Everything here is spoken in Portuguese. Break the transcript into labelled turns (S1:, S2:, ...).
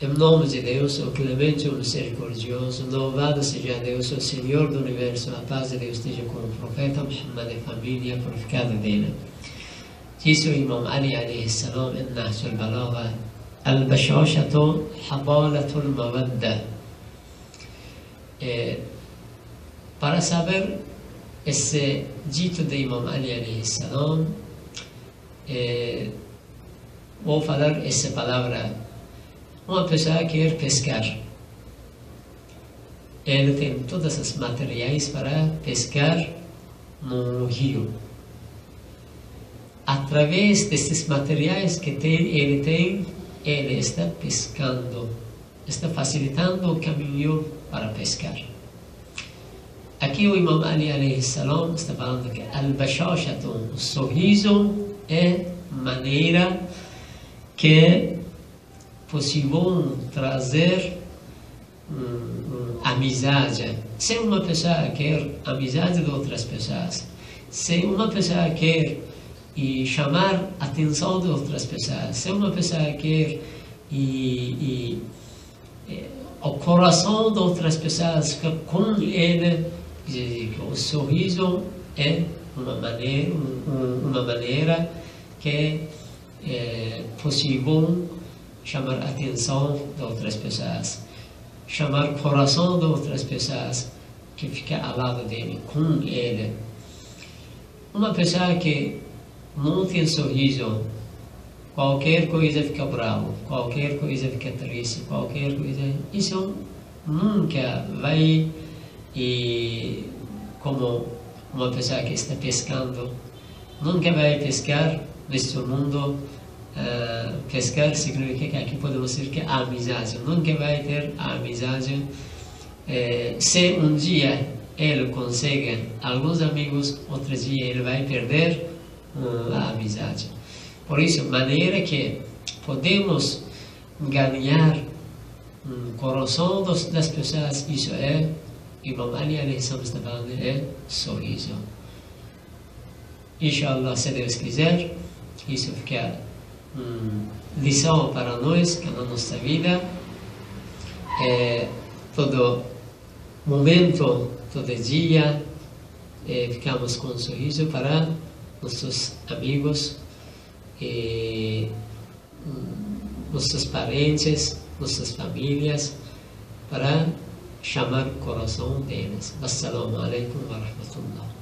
S1: Em nome de Deus, o clemente e o misericordioso, louvado seja Deus, o Senhor do universo, a paz de Deus esteja com o profeta Muhammad e família purificada dele. Disse o Imam Ali alaihi salam em Nahsul palavra Al-Bashoshatu Habalatul Mawadda. Eh, para saber esse dito de Imam Ali alaihi salam, eh, vou falar essa palavra uma pessoa quer pescar. Ele tem todas as materiais para pescar no rio. Através desses materiais que tem, ele tem, ele está pescando, está facilitando o caminho para pescar. Aqui o Imam Ali alayhi salam está falando que al-bashashatun, o sorriso é maneira que possível trazer hum, amizade. Se uma pessoa quer amizade de outras pessoas, se uma pessoa quer e chamar a atenção de outras pessoas, se uma pessoa quer e, e, e o coração de outras pessoas fica com ele, o sorriso é uma maneira, uma maneira que é possível chamar a atenção de outras pessoas, chamar o coração de outras pessoas que fica ao lado dele, com ele. Uma pessoa que não tem sorriso, qualquer coisa fica bravo, qualquer coisa fica triste, qualquer coisa, isso nunca vai e como uma pessoa que está pescando, nunca vai pescar neste mundo Uh, pescar significa que aqui podemos dizer que amizade. Nunca vai ter amizade. Uh, se um dia ele consegue alguns amigos, outro dia ele vai perder uh, a amizade. Por isso, maneira que podemos ganhar um coração dos, das pessoas, isso é, Imam Ali alayhi salam está falando, é sorriso. Inshallah, se Deus quiser, isso fica hum, lição para nós, que na nossa vida é, todo momento, todo dia, é, ficamos com um sorriso para nossos amigos, e, hum, nossos parentes, nossas famílias, para chamar o coração deles. Assalamu alaikum wa rahmatullah.